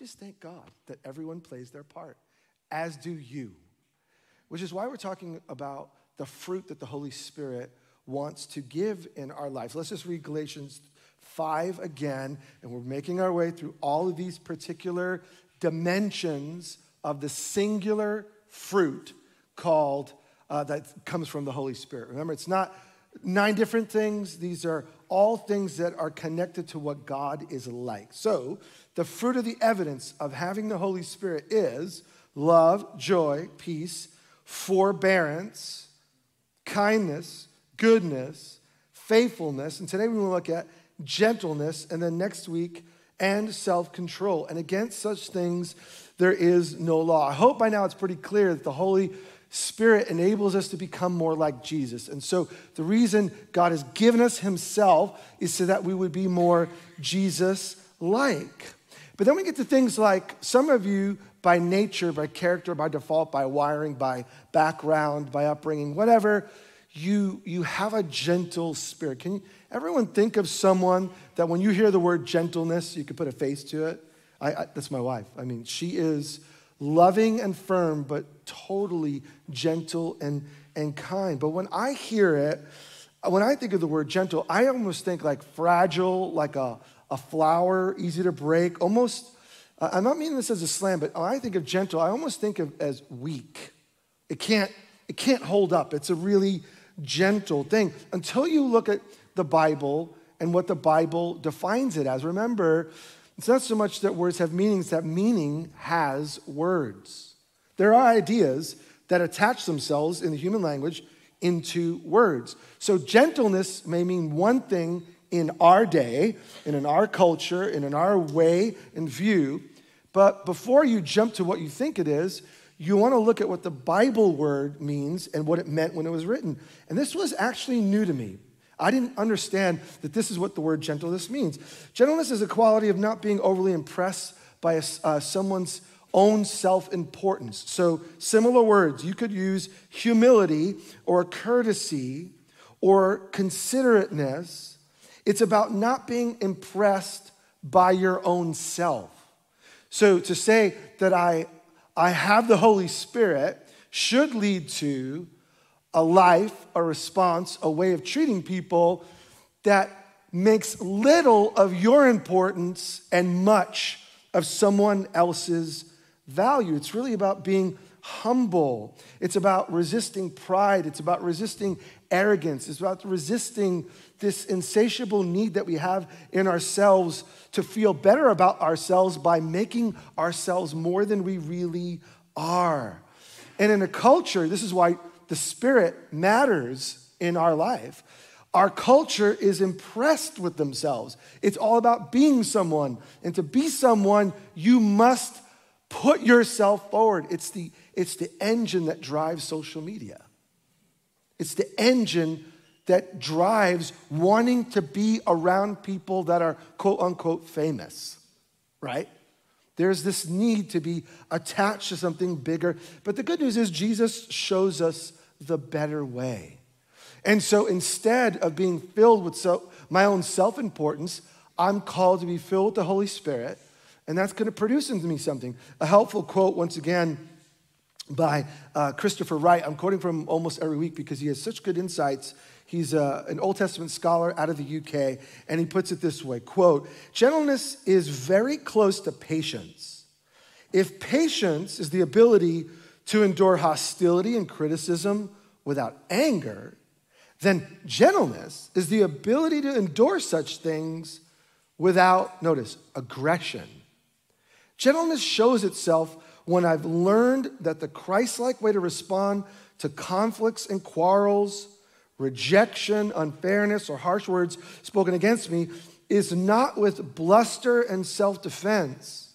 just thank God that everyone plays their part, as do you. Which is why we're talking about the fruit that the Holy Spirit wants to give in our life. Let's just read Galatians 5 again, and we're making our way through all of these particular dimensions of the singular fruit called uh, that comes from the Holy Spirit. Remember, it's not nine different things, these are all things that are connected to what God is like. So, the fruit of the evidence of having the Holy Spirit is love, joy, peace, forbearance, kindness, goodness, faithfulness. And today we will look at gentleness, and then next week, and self control. And against such things, there is no law. I hope by now it's pretty clear that the Holy Spirit enables us to become more like Jesus. And so the reason God has given us Himself is so that we would be more Jesus like. But then we get to things like some of you, by nature, by character, by default, by wiring, by background, by upbringing, whatever, you, you have a gentle spirit. Can you, everyone think of someone that when you hear the word gentleness, you could put a face to it? I, I, that's my wife. I mean, she is loving and firm, but totally gentle and, and kind. But when I hear it, when I think of the word gentle, I almost think like fragile, like a, a flower, easy to break, almost. I'm not meaning this as a slam, but I think of gentle, I almost think of as weak. It can't, it can't hold up. It's a really gentle thing until you look at the Bible and what the Bible defines it as. Remember, it's not so much that words have meanings, that meaning has words. There are ideas that attach themselves in the human language into words. So, gentleness may mean one thing in our day, and in our culture, and in our way and view. But before you jump to what you think it is, you want to look at what the Bible word means and what it meant when it was written. And this was actually new to me. I didn't understand that this is what the word gentleness means. Gentleness is a quality of not being overly impressed by a, uh, someone's own self importance. So, similar words, you could use humility or courtesy or considerateness. It's about not being impressed by your own self. So, to say that I, I have the Holy Spirit should lead to a life, a response, a way of treating people that makes little of your importance and much of someone else's value. It's really about being humble. It's about resisting pride. It's about resisting arrogance. It's about resisting this insatiable need that we have in ourselves to feel better about ourselves by making ourselves more than we really are. And in a culture, this is why the Spirit matters in our life. Our culture is impressed with themselves. It's all about being someone. And to be someone, you must put yourself forward. It's the, it's the engine that drives social media, it's the engine that drives wanting to be around people that are quote unquote famous, right? There's this need to be attached to something bigger. But the good news is, Jesus shows us the better way. And so instead of being filled with so, my own self importance, I'm called to be filled with the Holy Spirit, and that's going to produce into me something. A helpful quote, once again, by uh, Christopher Wright. I'm quoting from him almost every week because he has such good insights. He's uh, an Old Testament scholar out of the UK, and he puts it this way quote, gentleness is very close to patience. If patience is the ability to endure hostility and criticism without anger, then gentleness is the ability to endure such things without, notice, aggression. Gentleness shows itself when I've learned that the Christ like way to respond to conflicts and quarrels, rejection, unfairness, or harsh words spoken against me is not with bluster and self defense,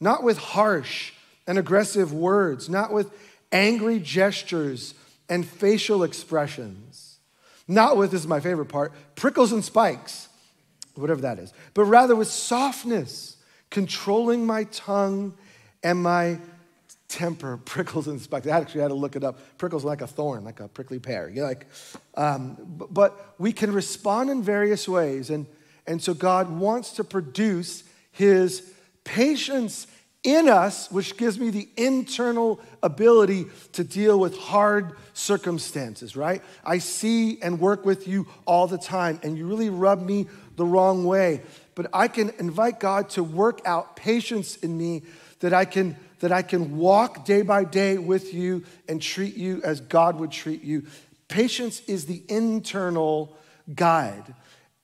not with harsh and aggressive words, not with angry gestures and facial expressions, not with, this is my favorite part, prickles and spikes, whatever that is, but rather with softness, controlling my tongue and my temper, prickles and spikes. I actually had to look it up. Prickles like a thorn, like a prickly pear. You're like, um, but, we can respond in various ways. And, and so God wants to produce his patience in us, which gives me the internal ability to deal with hard circumstances, right? I see and work with you all the time, and you really rub me the wrong way. But I can invite God to work out patience in me that I can that I can walk day by day with you and treat you as God would treat you. Patience is the internal guide.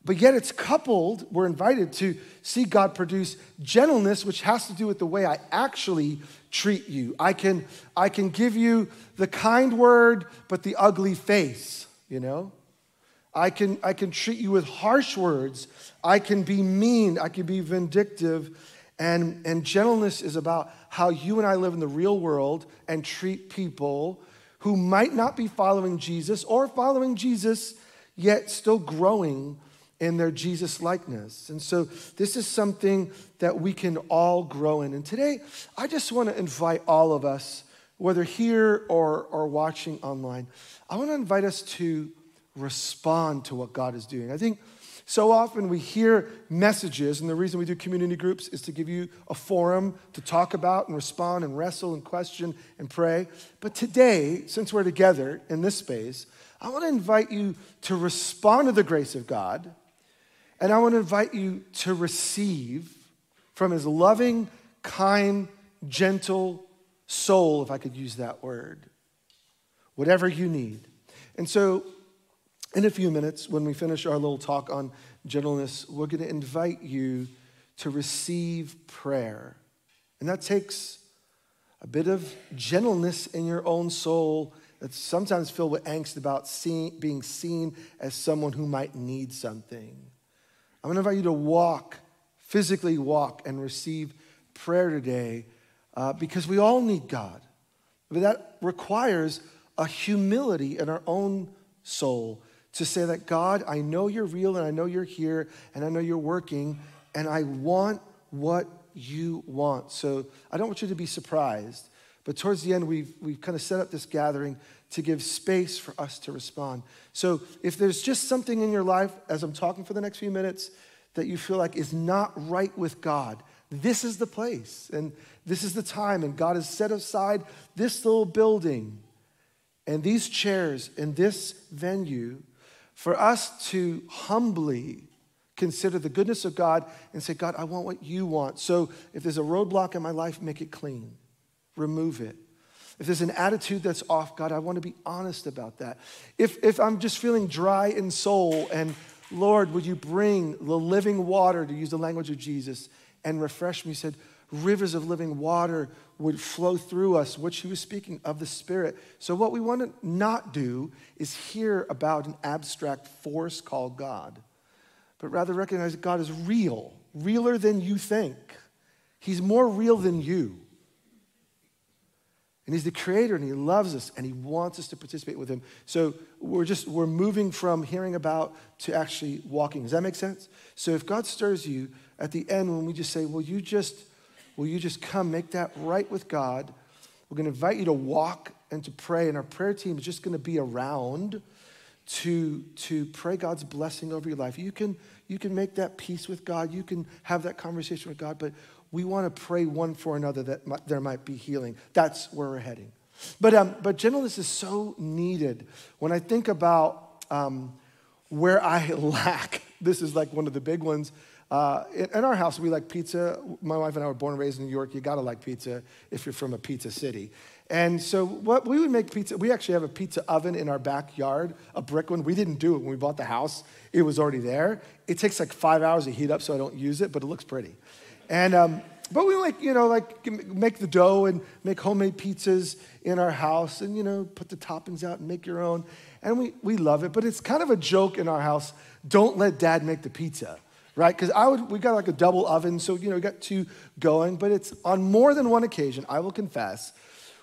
But yet it's coupled, we're invited to see God produce gentleness, which has to do with the way I actually treat you. I can, I can give you the kind word, but the ugly face, you know? I can, I can treat you with harsh words. I can be mean. I can be vindictive. And, and gentleness is about how you and I live in the real world and treat people who might not be following Jesus or following Jesus, yet still growing in their Jesus likeness. And so this is something that we can all grow in. And today, I just want to invite all of us, whether here or, or watching online, I want to invite us to respond to what God is doing. I think so often we hear messages, and the reason we do community groups is to give you a forum to talk about and respond and wrestle and question and pray. But today, since we're together in this space, I want to invite you to respond to the grace of God and I want to invite you to receive from his loving, kind, gentle soul, if I could use that word, whatever you need. And so, in a few minutes, when we finish our little talk on gentleness, we're going to invite you to receive prayer. And that takes a bit of gentleness in your own soul that's sometimes filled with angst about seeing, being seen as someone who might need something. I'm going to invite you to walk, physically walk, and receive prayer today uh, because we all need God. But that requires a humility in our own soul to say that, God, I know you're real and I know you're here and I know you're working and I want what you want. So I don't want you to be surprised. But towards the end, we've, we've kind of set up this gathering to give space for us to respond. So if there's just something in your life, as I'm talking for the next few minutes, that you feel like is not right with God, this is the place and this is the time. And God has set aside this little building and these chairs in this venue for us to humbly consider the goodness of God and say, God, I want what you want. So if there's a roadblock in my life, make it clean, remove it. If there's an attitude that's off, God, I want to be honest about that. If, if I'm just feeling dry in soul, and Lord, would you bring the living water, to use the language of Jesus, and refresh me? He said, rivers of living water would flow through us, which he was speaking of the Spirit. So, what we want to not do is hear about an abstract force called God, but rather recognize that God is real, realer than you think. He's more real than you. And he's the creator and he loves us and he wants us to participate with him. So we're just, we're moving from hearing about to actually walking. Does that make sense? So if God stirs you at the end when we just say, will you just, will you just come make that right with God? We're going to invite you to walk and to pray. And our prayer team is just going to be around to, to pray God's blessing over your life. You can, you can make that peace with God. You can have that conversation with God, but we want to pray one for another that might, there might be healing. That's where we're heading. But, um, but gentleness is so needed. When I think about um, where I lack, this is like one of the big ones. Uh, in, our house, we like pizza. My wife and I were born and raised in New York. You gotta like pizza if you're from a pizza city. And so, what we would make pizza, we actually have a pizza oven in our backyard, a brick one. We didn't do it when we bought the house, it was already there. It takes like five hours to heat up, so I don't use it, but it looks pretty. And, um, but we like, you know, like make the dough and make homemade pizzas in our house and, you know, put the toppings out and make your own. And we, we love it. But it's kind of a joke in our house don't let dad make the pizza, right? Because I would, we got like a double oven, so, you know, we got two going. But it's on more than one occasion, I will confess,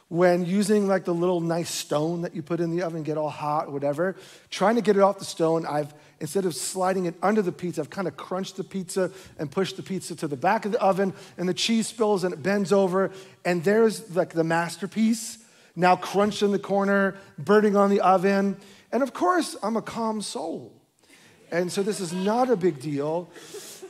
when using like the little nice stone that you put in the oven, get all hot or whatever, trying to get it off the stone, I've instead of sliding it under the pizza, I've kind of crunched the pizza and pushed the pizza to the back of the oven, and the cheese spills and it bends over, and there's like the masterpiece now crunched in the corner, burning on the oven. And of course, I'm a calm soul. And so this is not a big deal.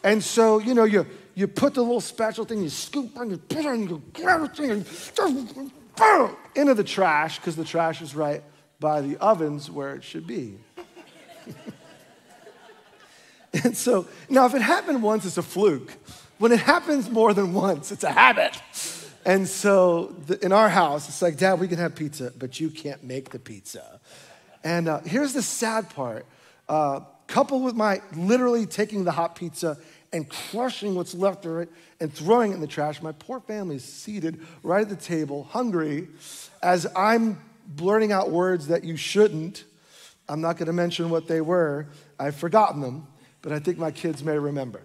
And so, you know, you you put the little spatula thing, you scoop and you put on, you grab the thing, and boom, into the trash, because the trash is right by the ovens where it should be. and so, now if it happened once, it's a fluke. When it happens more than once, it's a habit. And so the, in our house, it's like, Dad, we can have pizza, but you can't make the pizza. And uh, here's the sad part. Uh, coupled with my literally taking the hot pizza and crushing what's left of it and throwing it in the trash, my poor family is seated right at the table, hungry, as I'm blurting out words that you shouldn't. I'm not going to mention what they were. I've forgotten them, but I think my kids may remember.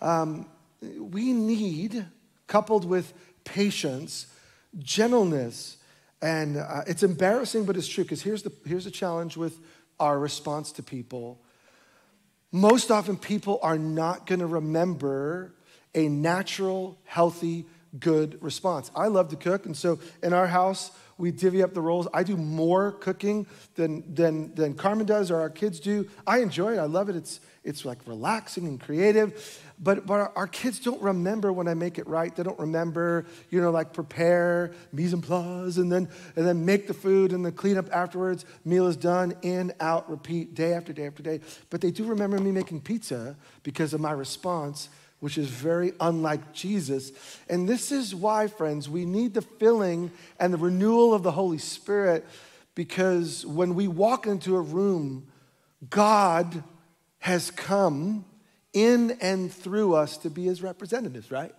Um, we need, coupled with patience, gentleness, and uh, it's embarrassing, but it's true because here's the, here's the challenge with our response to people. Most often, people are not going to remember a natural, healthy, good response. I love to cook, and so in our house, we divvy up the roles. I do more cooking than, than, than Carmen does or our kids do. I enjoy it. I love it. It's, it's like relaxing and creative. But, but our kids don't remember when I make it right. They don't remember, you know, like prepare, mise en place, and then, and then make the food and then clean up afterwards. Meal is done, in, out, repeat, day after day after day. But they do remember me making pizza because of my response, which is very unlike Jesus. And this is why, friends, we need the filling and the renewal of the Holy Spirit because when we walk into a room, God has come in and through us to be his representatives, right?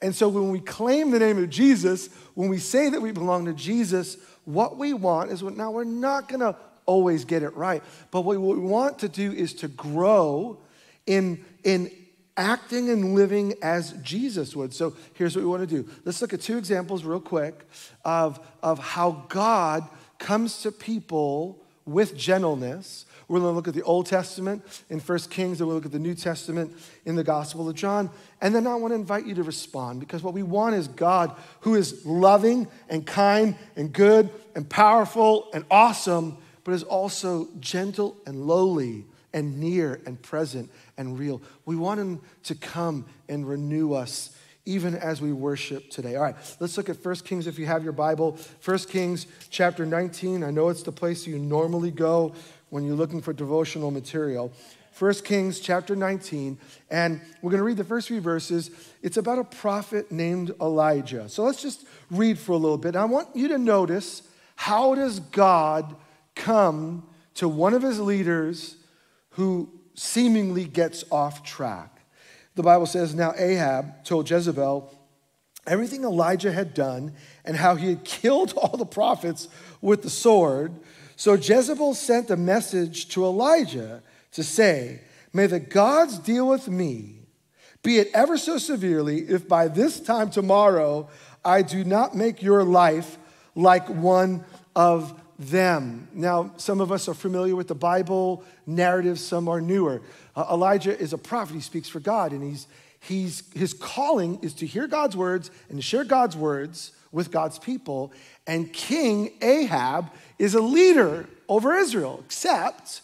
And so when we claim the name of Jesus, when we say that we belong to Jesus, what we want is what now we're not going to always get it right, but what we want to do is to grow in in acting and living as Jesus would. So here's what we want to do. Let's look at two examples real quick of, of how God comes to people with gentleness we're going to look at the Old Testament in 1 Kings, and we'll look at the New Testament in the Gospel of John. And then I want to invite you to respond because what we want is God who is loving and kind and good and powerful and awesome, but is also gentle and lowly and near and present and real. We want Him to come and renew us even as we worship today. All right, let's look at 1 Kings if you have your Bible. 1 Kings chapter 19. I know it's the place you normally go when you're looking for devotional material. 1 Kings chapter 19, and we're going to read the first few verses. It's about a prophet named Elijah. So let's just read for a little bit. I want you to notice how does God come to one of his leaders who seemingly gets off track. The Bible says, Now Ahab told Jezebel everything Elijah had done and how he had killed all the prophets with the sword. So Jezebel sent a message to Elijah to say, May the gods deal with me, be it ever so severely, if by this time tomorrow I do not make your life like one of them. Now, some of us are familiar with the Bible narrative, some are newer. Uh, Elijah is a prophet, he speaks for God, and he's, he's, his calling is to hear God's words and to share God's words with God's people. And King Ahab is a leader over Israel, except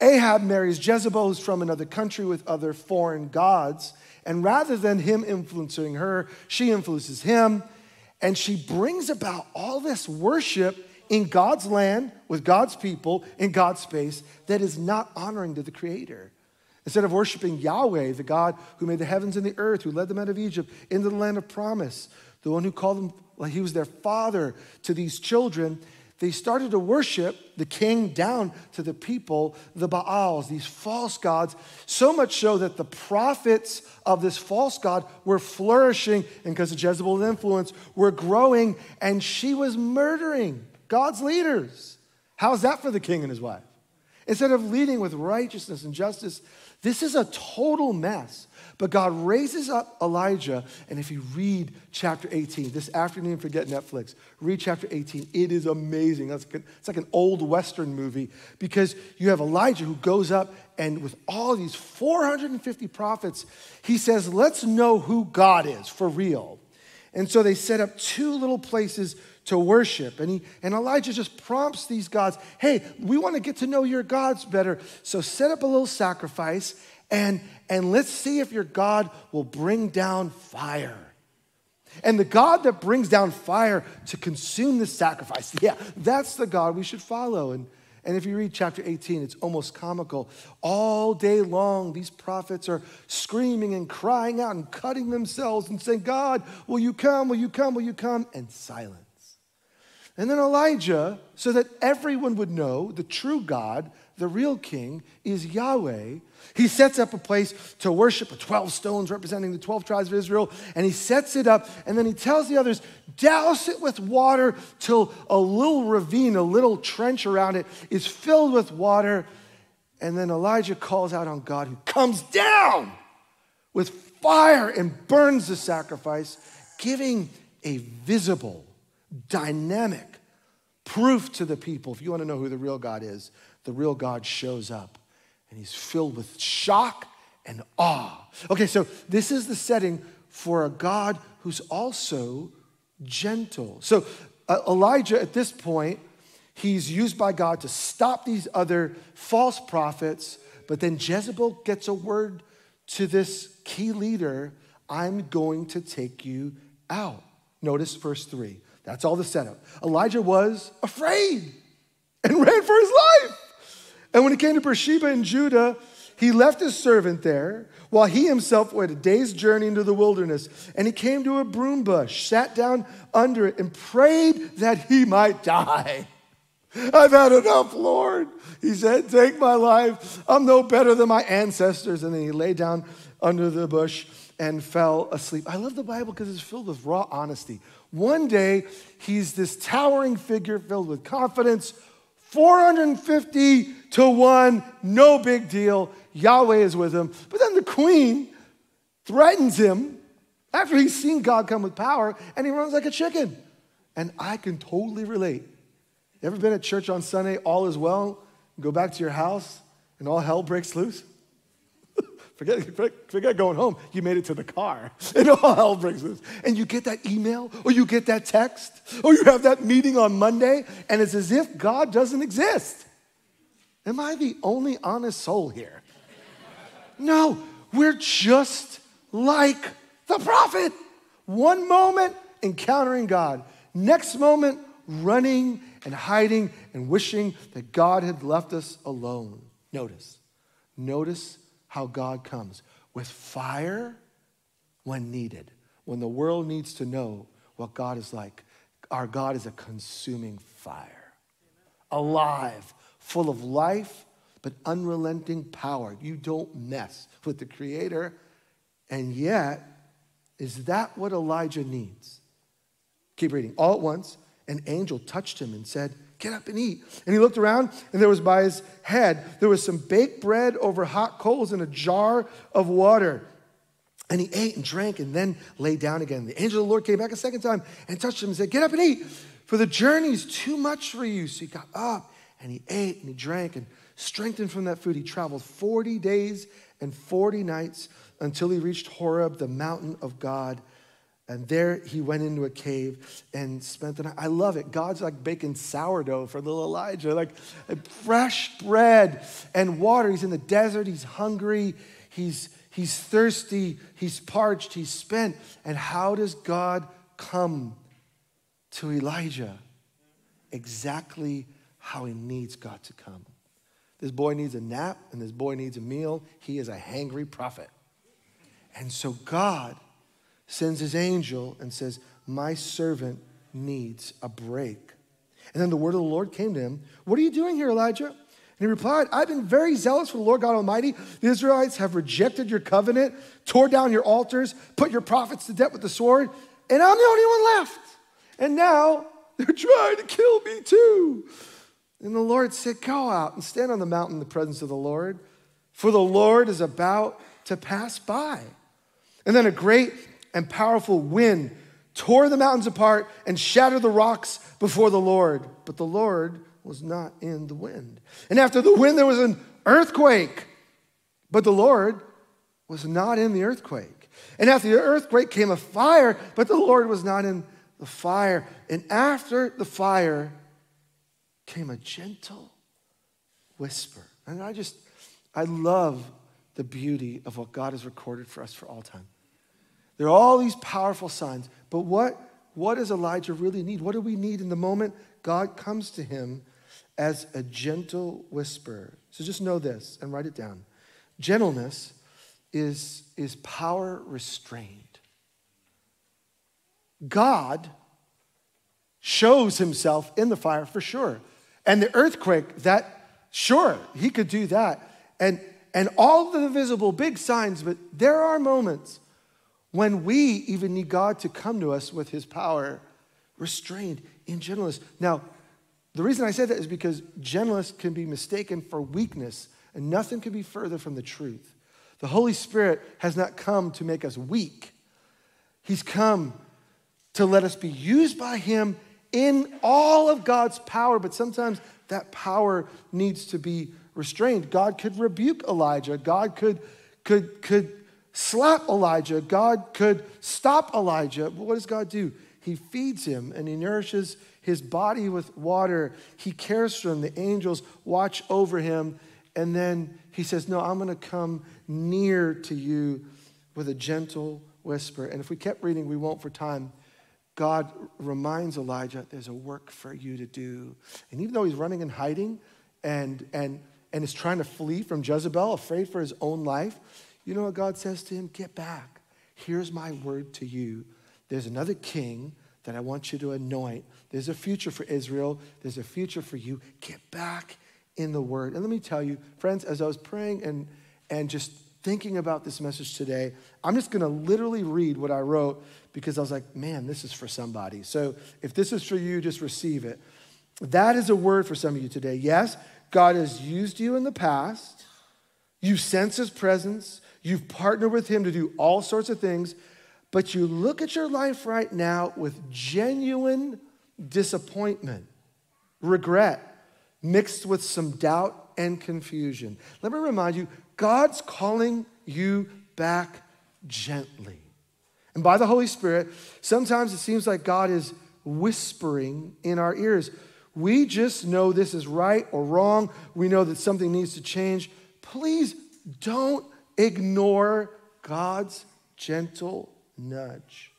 Ahab marries Jezebel, who's from another country with other foreign gods. And rather than him influencing her, she influences him. And she brings about all this worship in God's land, with God's people, in God's space, that is not honoring to the Creator. Instead of worshiping Yahweh, the God who made the heavens and the earth, who led them out of Egypt into the land of promise, the one who called them, like he was their father to these children, they started to worship the king down to the people, the Baals, these false gods, so much so that the prophets of this false god were flourishing, and because of Jezebel's influence, were growing, and she was murdering God's leaders. How's that for the king and his wife? Instead of leading with righteousness and justice, this is a total mess. But God raises up Elijah, and if you read chapter 18, this afternoon, forget Netflix, read chapter 18. It is amazing. It's like an old Western movie because you have Elijah who goes up, and with all these 450 prophets, he says, Let's know who God is for real. And so they set up two little places to worship. And, he, and Elijah just prompts these gods hey, we want to get to know your gods better. So set up a little sacrifice and, and let's see if your God will bring down fire. And the God that brings down fire to consume the sacrifice, yeah, that's the God we should follow. And, and if you read chapter 18, it's almost comical. All day long, these prophets are screaming and crying out and cutting themselves and saying, God, will you come? Will you come? Will you come? And silence. And then Elijah, so that everyone would know the true God, the real king, is Yahweh, he sets up a place to worship with 12 stones representing the 12 tribes of Israel, and he sets it up, and then he tells the others, douse it with water till a little ravine, a little trench around it is filled with water. And then Elijah calls out on God, who comes down with fire and burns the sacrifice, giving a visible, dynamic proof to the people. If you want to know who the real God is, the real God shows up and he's filled with shock and awe. Okay, so this is the setting for a God who's also gentle. So uh, Elijah, at this point, he's used by God to stop these other false prophets, but then Jezebel gets a word to this key leader I'm going to take you out. Notice verse 3. That's all the setup. Elijah was afraid and ran for his life. And when he came to Beersheba in Judah, he left his servant there while he himself went a day's journey into the wilderness. And he came to a broom bush, sat down under it, and prayed that he might die. I've had enough, Lord. He said, Take my life. I'm no better than my ancestors. And then he lay down under the bush and fell asleep. I love the Bible because it's filled with raw honesty. One day, he's this towering figure filled with confidence, 450 to 1, no big deal. Yahweh is with him. But then the queen threatens him after he's seen God come with power and he runs like a chicken. And I can totally relate. Ever been at church on Sunday, all is well, go back to your house and all hell breaks loose? Forget, forget going home. You made it to the car. And all hell breaks loose. And you get that email or you get that text or you have that meeting on Monday and it's as if God doesn't exist. Am I the only honest soul here? No, we're just like the prophet. One moment encountering God, next moment running and hiding and wishing that God had left us alone. Notice, notice how God comes with fire when needed, when the world needs to know what God is like. Our God is a consuming fire, alive, full of life, but unrelenting power. You don't mess with the Creator. And yet, is that what Elijah needs? Keep reading. All at once, an angel touched him and said, Get up and eat. And he looked around, and there was by his head, there was some baked bread over hot coals and a jar of water. And he ate and drank and then lay down again. The angel of the Lord came back a second time and touched him and said, Get up and eat, for the journey is too much for you. So he got up and he ate and he drank and strengthened from that food. He traveled 40 days and 40 nights until he reached Horeb, the mountain of God. And there he went into a cave and spent the night. I love it. God's like baking sourdough for little Elijah, like fresh bread and water. He's in the desert, he's hungry, he's, he's thirsty, he's parched, he's spent. And how does God come to Elijah? Exactly how he needs God to come. This boy needs a nap and this boy needs a meal. He is a hangry prophet. And so God sends his angel and says, My servant needs a break. And then the word of the Lord came to him What are you doing here, Elijah? And he replied, I've been very zealous for the Lord God Almighty. The Israelites have rejected your covenant, tore down your altars, put your prophets to death with the sword, and I'm the only one left. And now they're trying to kill me too. And the Lord said, Go out and stand on the mountain in the presence of the Lord, for the Lord is about to pass by. And then a great and powerful wind tore the mountains apart and shattered the rocks before the Lord. But the Lord was not in the wind. And after the wind, there was an earthquake. But the Lord was not in the earthquake. And after the earthquake came a fire, but the Lord was not in the fire. And after the fire came a gentle whisper. And I just, I love the beauty of what God has recorded for us for all time. There are all these powerful signs, but what, what does Elijah really need? What do we need in the moment God comes to him as a gentle whisper? So just know this and write it down. Gentleness is, is power restrained. God shows himself in the fire for sure. And the earthquake, that, sure, he could do that. And, and all the visible big signs, but there are moments when we even need God to come to us with his power, restrained in gentleness. Now, the reason I say that is because gentleness can be mistaken for weakness, and nothing can be further from the truth. The Holy Spirit has not come to make us weak, He's come to let us be used by Him in all of God's power, but sometimes that power needs to be restrained. God could rebuke Elijah, God could, could, could slap Elijah, God could stop Elijah. But what does God do? He feeds him and he nourishes his body with water. He cares for him. The angels watch over him. And then he says, No, I'm going to come near to you with a gentle whisper. And if we kept reading, we won't for time. God reminds Elijah, there's a work for you to do. And even though he's running and hiding and, and, and is trying to flee from Jezebel, afraid for his own life, you know what God says to him? Get back. Here's my word to you. There's another king that I want you to anoint. There's a future for Israel. There's a future for you. Get back in the word. And let me tell you, friends, as I was praying and, and just thinking about this message today, I'm just going to literally read what I wrote because I was like, man, this is for somebody. So if this is for you, just receive it. That is a word for some of you today. Yes, God has used you in the past. You sense his presence. You've partnered with him to do all sorts of things. But you look at your life right now with genuine disappointment, regret, mixed with some doubt and confusion. Let me remind you God's calling you back gently. And by the Holy Spirit, sometimes it seems like God is whispering in our ears. We just know this is right or wrong. We know that something needs to change. Please don't ignore God's gentle nudge.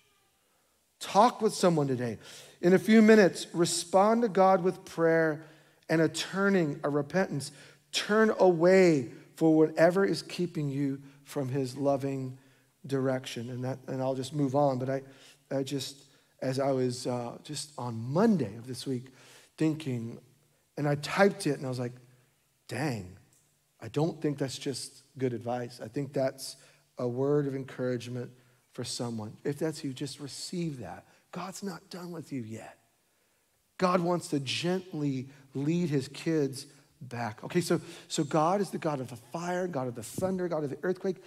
Talk with someone today. In a few minutes, respond to God with prayer and a turning, a repentance. Turn away for whatever is keeping you from His loving direction. And, that, and I'll just move on. But I, I just, as I was uh, just on Monday of this week thinking, and I typed it and I was like, dang, I don't think that's just good advice. I think that's a word of encouragement for someone. If that's you, just receive that. God's not done with you yet. God wants to gently lead his kids back. Okay, so, so God is the God of the fire, God of the thunder, God of the earthquake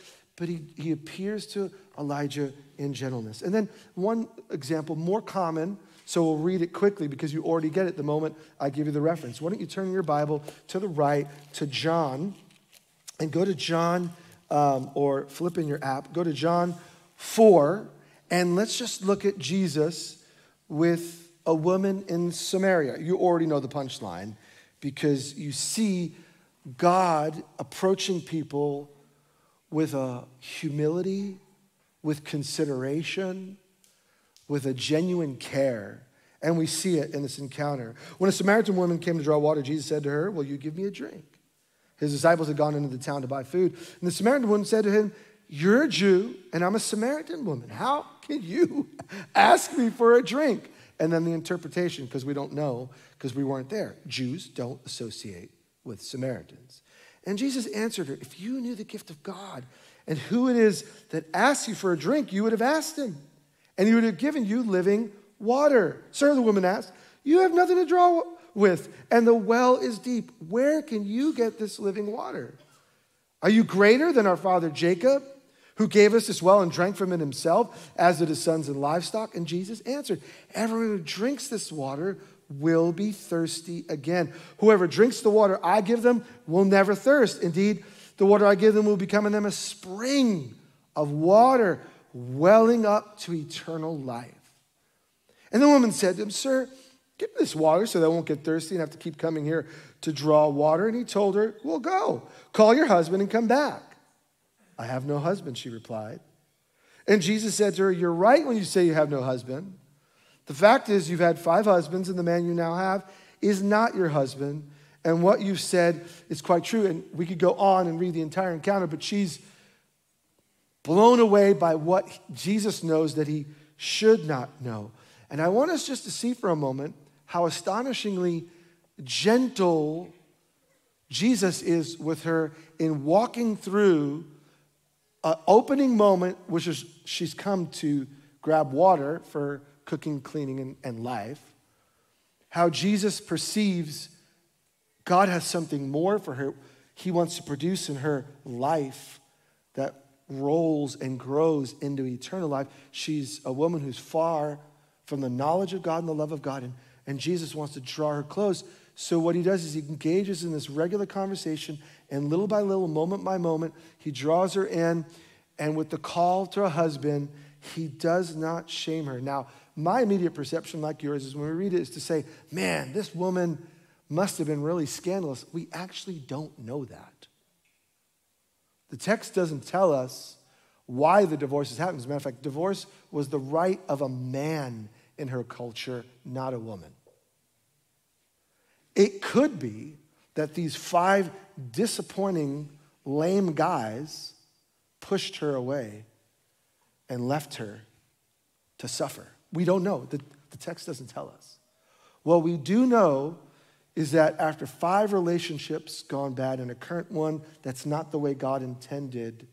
but he, he appears to Elijah in gentleness. And then one example, more common, so we'll read it quickly because you already get it the moment I give you the reference. Why don't you turn your Bible to the right to John and go to John, um, or flip in your app, go to John 4, and let's just look at Jesus with a woman in Samaria. You already know the punchline because you see God approaching people with a humility, with consideration, with a genuine care. And we see it in this encounter. When a Samaritan woman came to draw water, Jesus said to her, Will you give me a drink? His disciples had gone into the town to buy food. And the Samaritan woman said to him, You're a Jew, and I'm a Samaritan woman. How can you ask me for a drink? And then the interpretation, because we don't know, because we weren't there. Jews don't associate with Samaritans. And Jesus answered her, If you knew the gift of God and who it is that asks you for a drink, you would have asked him, and he would have given you living water. Sir, the woman asked, You have nothing to draw with, and the well is deep. Where can you get this living water? Are you greater than our father Jacob, who gave us this well and drank from it himself, as did his sons and livestock? And Jesus answered, Everyone who drinks this water will be thirsty again. Whoever drinks the water I give them will never thirst. Indeed, the water I give them will become in them a spring of water welling up to eternal life. And the woman said to him, Sir, give me this water so I won't get thirsty and have to keep coming here to draw water. And he told her, Well, go, call your husband and come back. I have no husband, she replied. And Jesus said to her, You're right when you say you have no husband. The fact is, you've had five husbands, and the man you now have is not your husband. And what you've said is quite true. And we could go on and read the entire encounter, but she's blown away by what Jesus knows that he should not know. And I want us just to see for a moment how astonishingly gentle Jesus is with her in walking through an opening moment, which is she's come to grab water for cooking, cleaning, and, and life. How Jesus perceives God has something more for her. He wants to produce in her life that rolls and grows into eternal life. She's a woman who's far from the knowledge of God and the love of God, and, and Jesus wants to draw her close. So, what he does is he engages in this regular conversation, and little by little, moment by moment, he draws her in. And with the call to a husband, he does not shame her. Now, my immediate perception, like yours, is when we read it, is to say, man, this woman must have been really scandalous. We actually don't know that. The text doesn't tell us why the divorce has happened. As a matter of fact, divorce was the right of a man in her culture, not a woman. It could be that these five disappointing, lame guys pushed her away and left her to suffer. We don't know. The, the text doesn't tell us. What we do know is that after five relationships gone bad and a current one that's not the way God intended,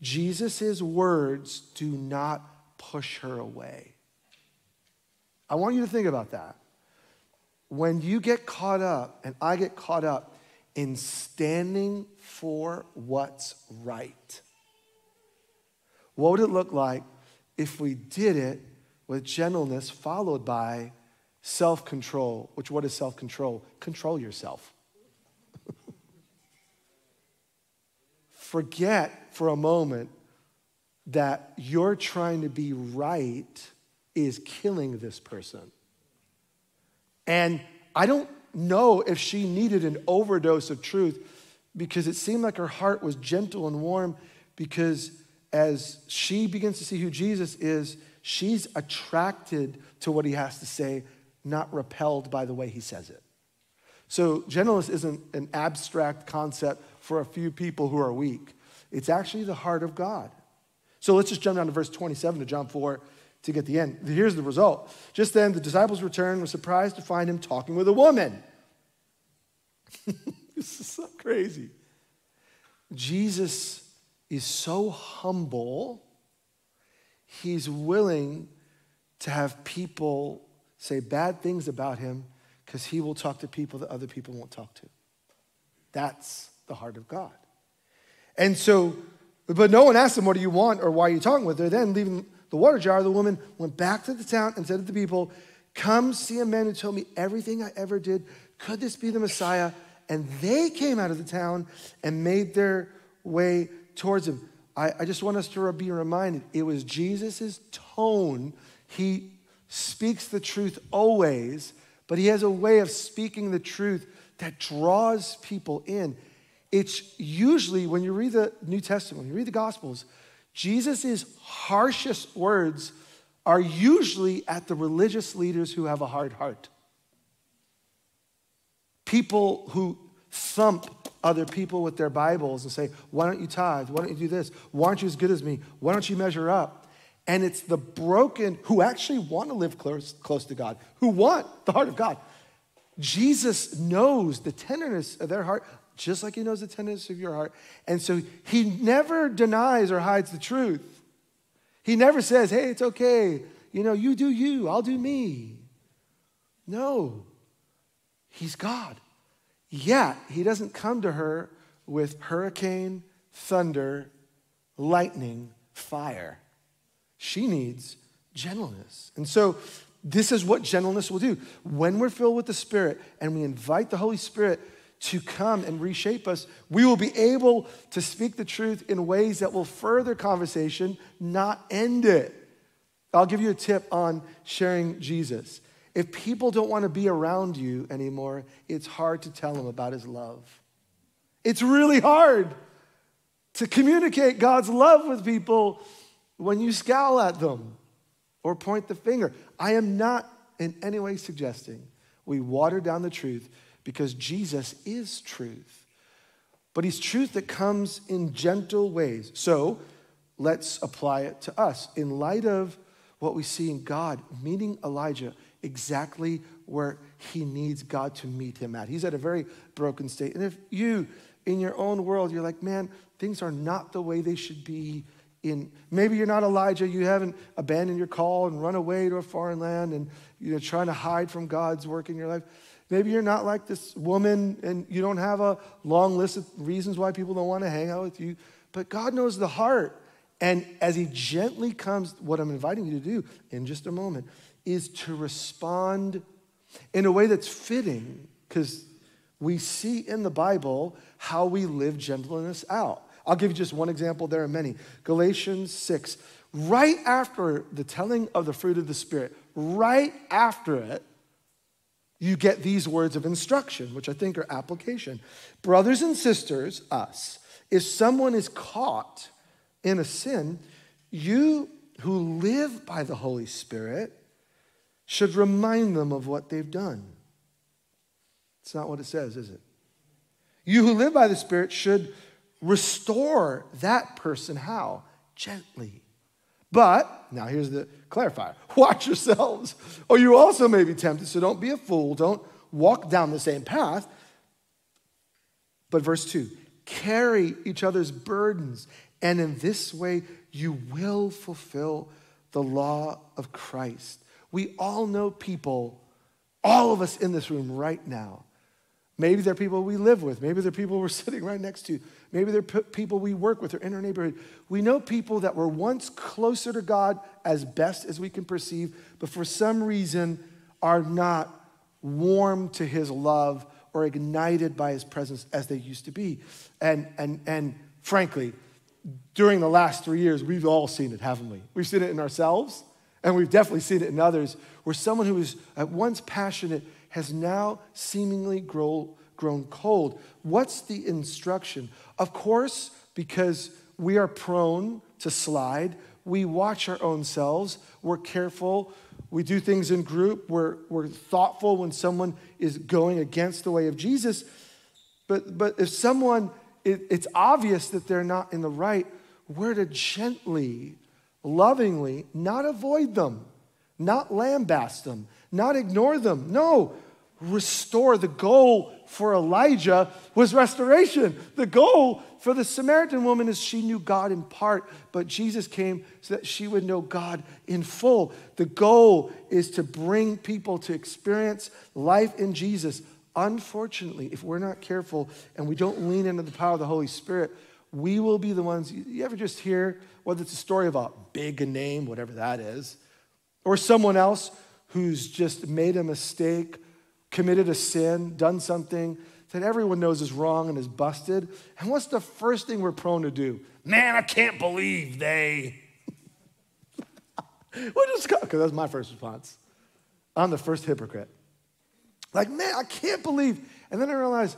Jesus' words do not push her away. I want you to think about that. When you get caught up, and I get caught up in standing for what's right, what would it look like if we did it with gentleness followed by self control? Which, what is self control? Control yourself. Forget for a moment that you're trying to be right is killing this person. And I don't know if she needed an overdose of truth because it seemed like her heart was gentle and warm because as she begins to see who Jesus is, she's attracted to what he has to say, not repelled by the way he says it. So, gentleness isn't an abstract concept for a few people who are weak, it's actually the heart of God. So, let's just jump down to verse 27 to John 4 to get the end. Here's the result. Just then, the disciples returned, were surprised to find him talking with a woman. this is so crazy. Jesus is so humble, he's willing to have people say bad things about him because he will talk to people that other people won't talk to. That's the heart of God. And so, but no one asked him, What do you want or why are you talking with her? Then, leaving the water jar, the woman went back to the town and said to the people, Come see a man who told me everything I ever did. Could this be the Messiah? And they came out of the town and made their way towards him. I, I just want us to be reminded it was Jesus' tone. He speaks the truth always, but he has a way of speaking the truth that draws people in. It's usually when you read the New Testament, when you read the Gospels, Jesus' harshest words are usually at the religious leaders who have a hard heart. People who thump other people with their Bibles and say, Why don't you tithe? Why don't you do this? Why aren't you as good as me? Why don't you measure up? And it's the broken who actually want to live close, close to God, who want the heart of God. Jesus knows the tenderness of their heart, just like he knows the tenderness of your heart. And so he never denies or hides the truth. He never says, hey, it's okay. You know, you do you, I'll do me. No, he's God. Yet, he doesn't come to her with hurricane, thunder, lightning, fire. She needs gentleness. And so, this is what gentleness will do. When we're filled with the Spirit and we invite the Holy Spirit to come and reshape us, we will be able to speak the truth in ways that will further conversation, not end it. I'll give you a tip on sharing Jesus. If people don't want to be around you anymore, it's hard to tell them about his love. It's really hard to communicate God's love with people when you scowl at them or point the finger. I am not in any way suggesting we water down the truth because Jesus is truth. But he's truth that comes in gentle ways. So let's apply it to us. In light of what we see in God meeting Elijah exactly where he needs God to meet him at. He's at a very broken state. And if you, in your own world, you're like, man, things are not the way they should be. In, maybe you're not Elijah, you haven't abandoned your call and run away to a foreign land and you're trying to hide from God's work in your life. Maybe you're not like this woman and you don't have a long list of reasons why people don't want to hang out with you, but God knows the heart. And as He gently comes, what I'm inviting you to do in just a moment is to respond in a way that's fitting, because we see in the Bible how we live gentleness out. I'll give you just one example, there are many. Galatians 6, right after the telling of the fruit of the Spirit, right after it, you get these words of instruction, which I think are application. Brothers and sisters, us, if someone is caught in a sin, you who live by the Holy Spirit should remind them of what they've done. It's not what it says, is it? You who live by the Spirit should restore that person. How? Gently. But, now here's the clarifier watch yourselves, or you also may be tempted. So don't be a fool. Don't walk down the same path. But verse 2 carry each other's burdens, and in this way you will fulfill the law of Christ. We all know people, all of us in this room right now. Maybe they're people we live with. Maybe they're people we're sitting right next to. Maybe they're people we work with or in our neighborhood. We know people that were once closer to God as best as we can perceive, but for some reason are not warm to his love or ignited by his presence as they used to be. And, and, and frankly, during the last three years, we've all seen it, haven't we? We've seen it in ourselves, and we've definitely seen it in others, where someone who was at uh, once passionate has now seemingly grow, grown cold. What's the instruction? Of course, because we are prone to slide, we watch our own selves, we're careful, we do things in group, we're, we're thoughtful when someone is going against the way of Jesus. But, but if someone, it, it's obvious that they're not in the right, we're to gently lovingly, not avoid them, not lambast them, not ignore them. No, restore. The goal for Elijah was restoration. The goal for the Samaritan woman is she knew God in part, but Jesus came so that she would know God in full. The goal is to bring people to experience life in Jesus. Unfortunately, if we're not careful and we don't lean into the power of the Holy Spirit, we will be the ones. You ever just hear whether it's a story of a big name, whatever that is, or someone else who's just made a mistake, committed a sin, done something that everyone knows is wrong and is busted. And what's the first thing we're prone to do? Man, I can't believe they. what just because that's my first response. I'm the first hypocrite. Like, man, I can't believe. And then I realized,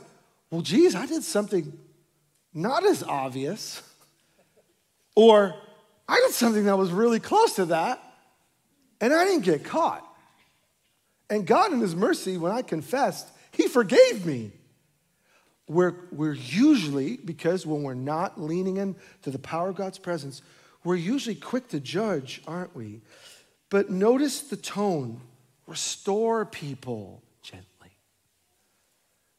well, geez, I did something not as obvious. Or I did something that was really close to that, and I didn't get caught. And God, in His mercy, when I confessed, He forgave me. We're, we're usually, because when we're not leaning into the power of God's presence, we're usually quick to judge, aren't we? But notice the tone restore people gently.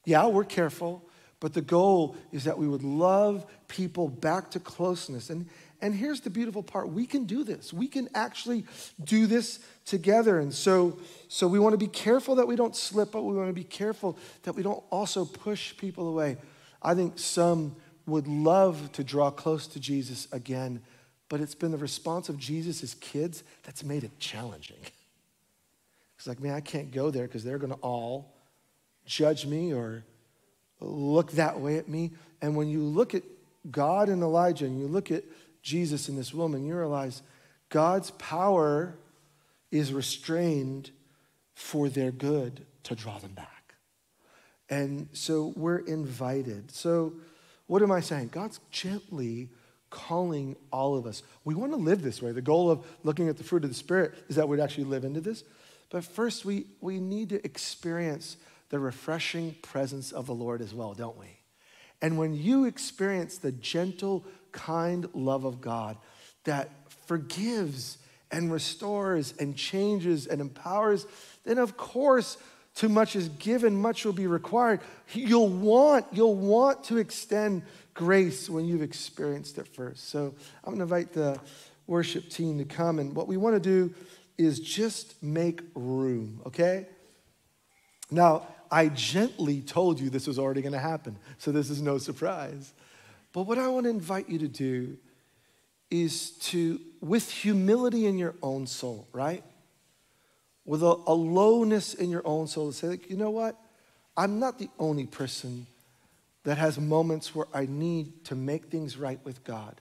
Yeah, we're careful. But the goal is that we would love people back to closeness. And, and here's the beautiful part we can do this. We can actually do this together. And so, so we want to be careful that we don't slip, but we want to be careful that we don't also push people away. I think some would love to draw close to Jesus again, but it's been the response of Jesus kids that's made it challenging. It's like, man, I can't go there because they're going to all judge me or look that way at me. And when you look at God and Elijah and you look at Jesus and this woman, you realize God's power is restrained for their good to draw them back. And so we're invited. So, what am I saying? God's gently calling all of us. We want to live this way. The goal of looking at the fruit of the Spirit is that we'd actually live into this. But first, we, we need to experience the refreshing presence of the Lord as well, don't we? And when you experience the gentle, kind love of God that forgives and restores and changes and empowers, then of course, too much is given, much will be required. You'll want, you'll want to extend grace when you've experienced it first. So I'm gonna invite the worship team to come, and what we want to do is just make room, okay? Now, I gently told you this was already going to happen, so this is no surprise. But what I want to invite you to do is to, with humility in your own soul, right? With a, a lowness in your own soul, to say, like, you know what? I'm not the only person that has moments where I need to make things right with God.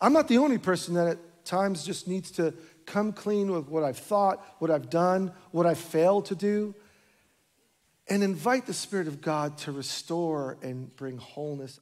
I'm not the only person that at times just needs to come clean with what I've thought, what I've done, what I've failed to do and invite the Spirit of God to restore and bring wholeness.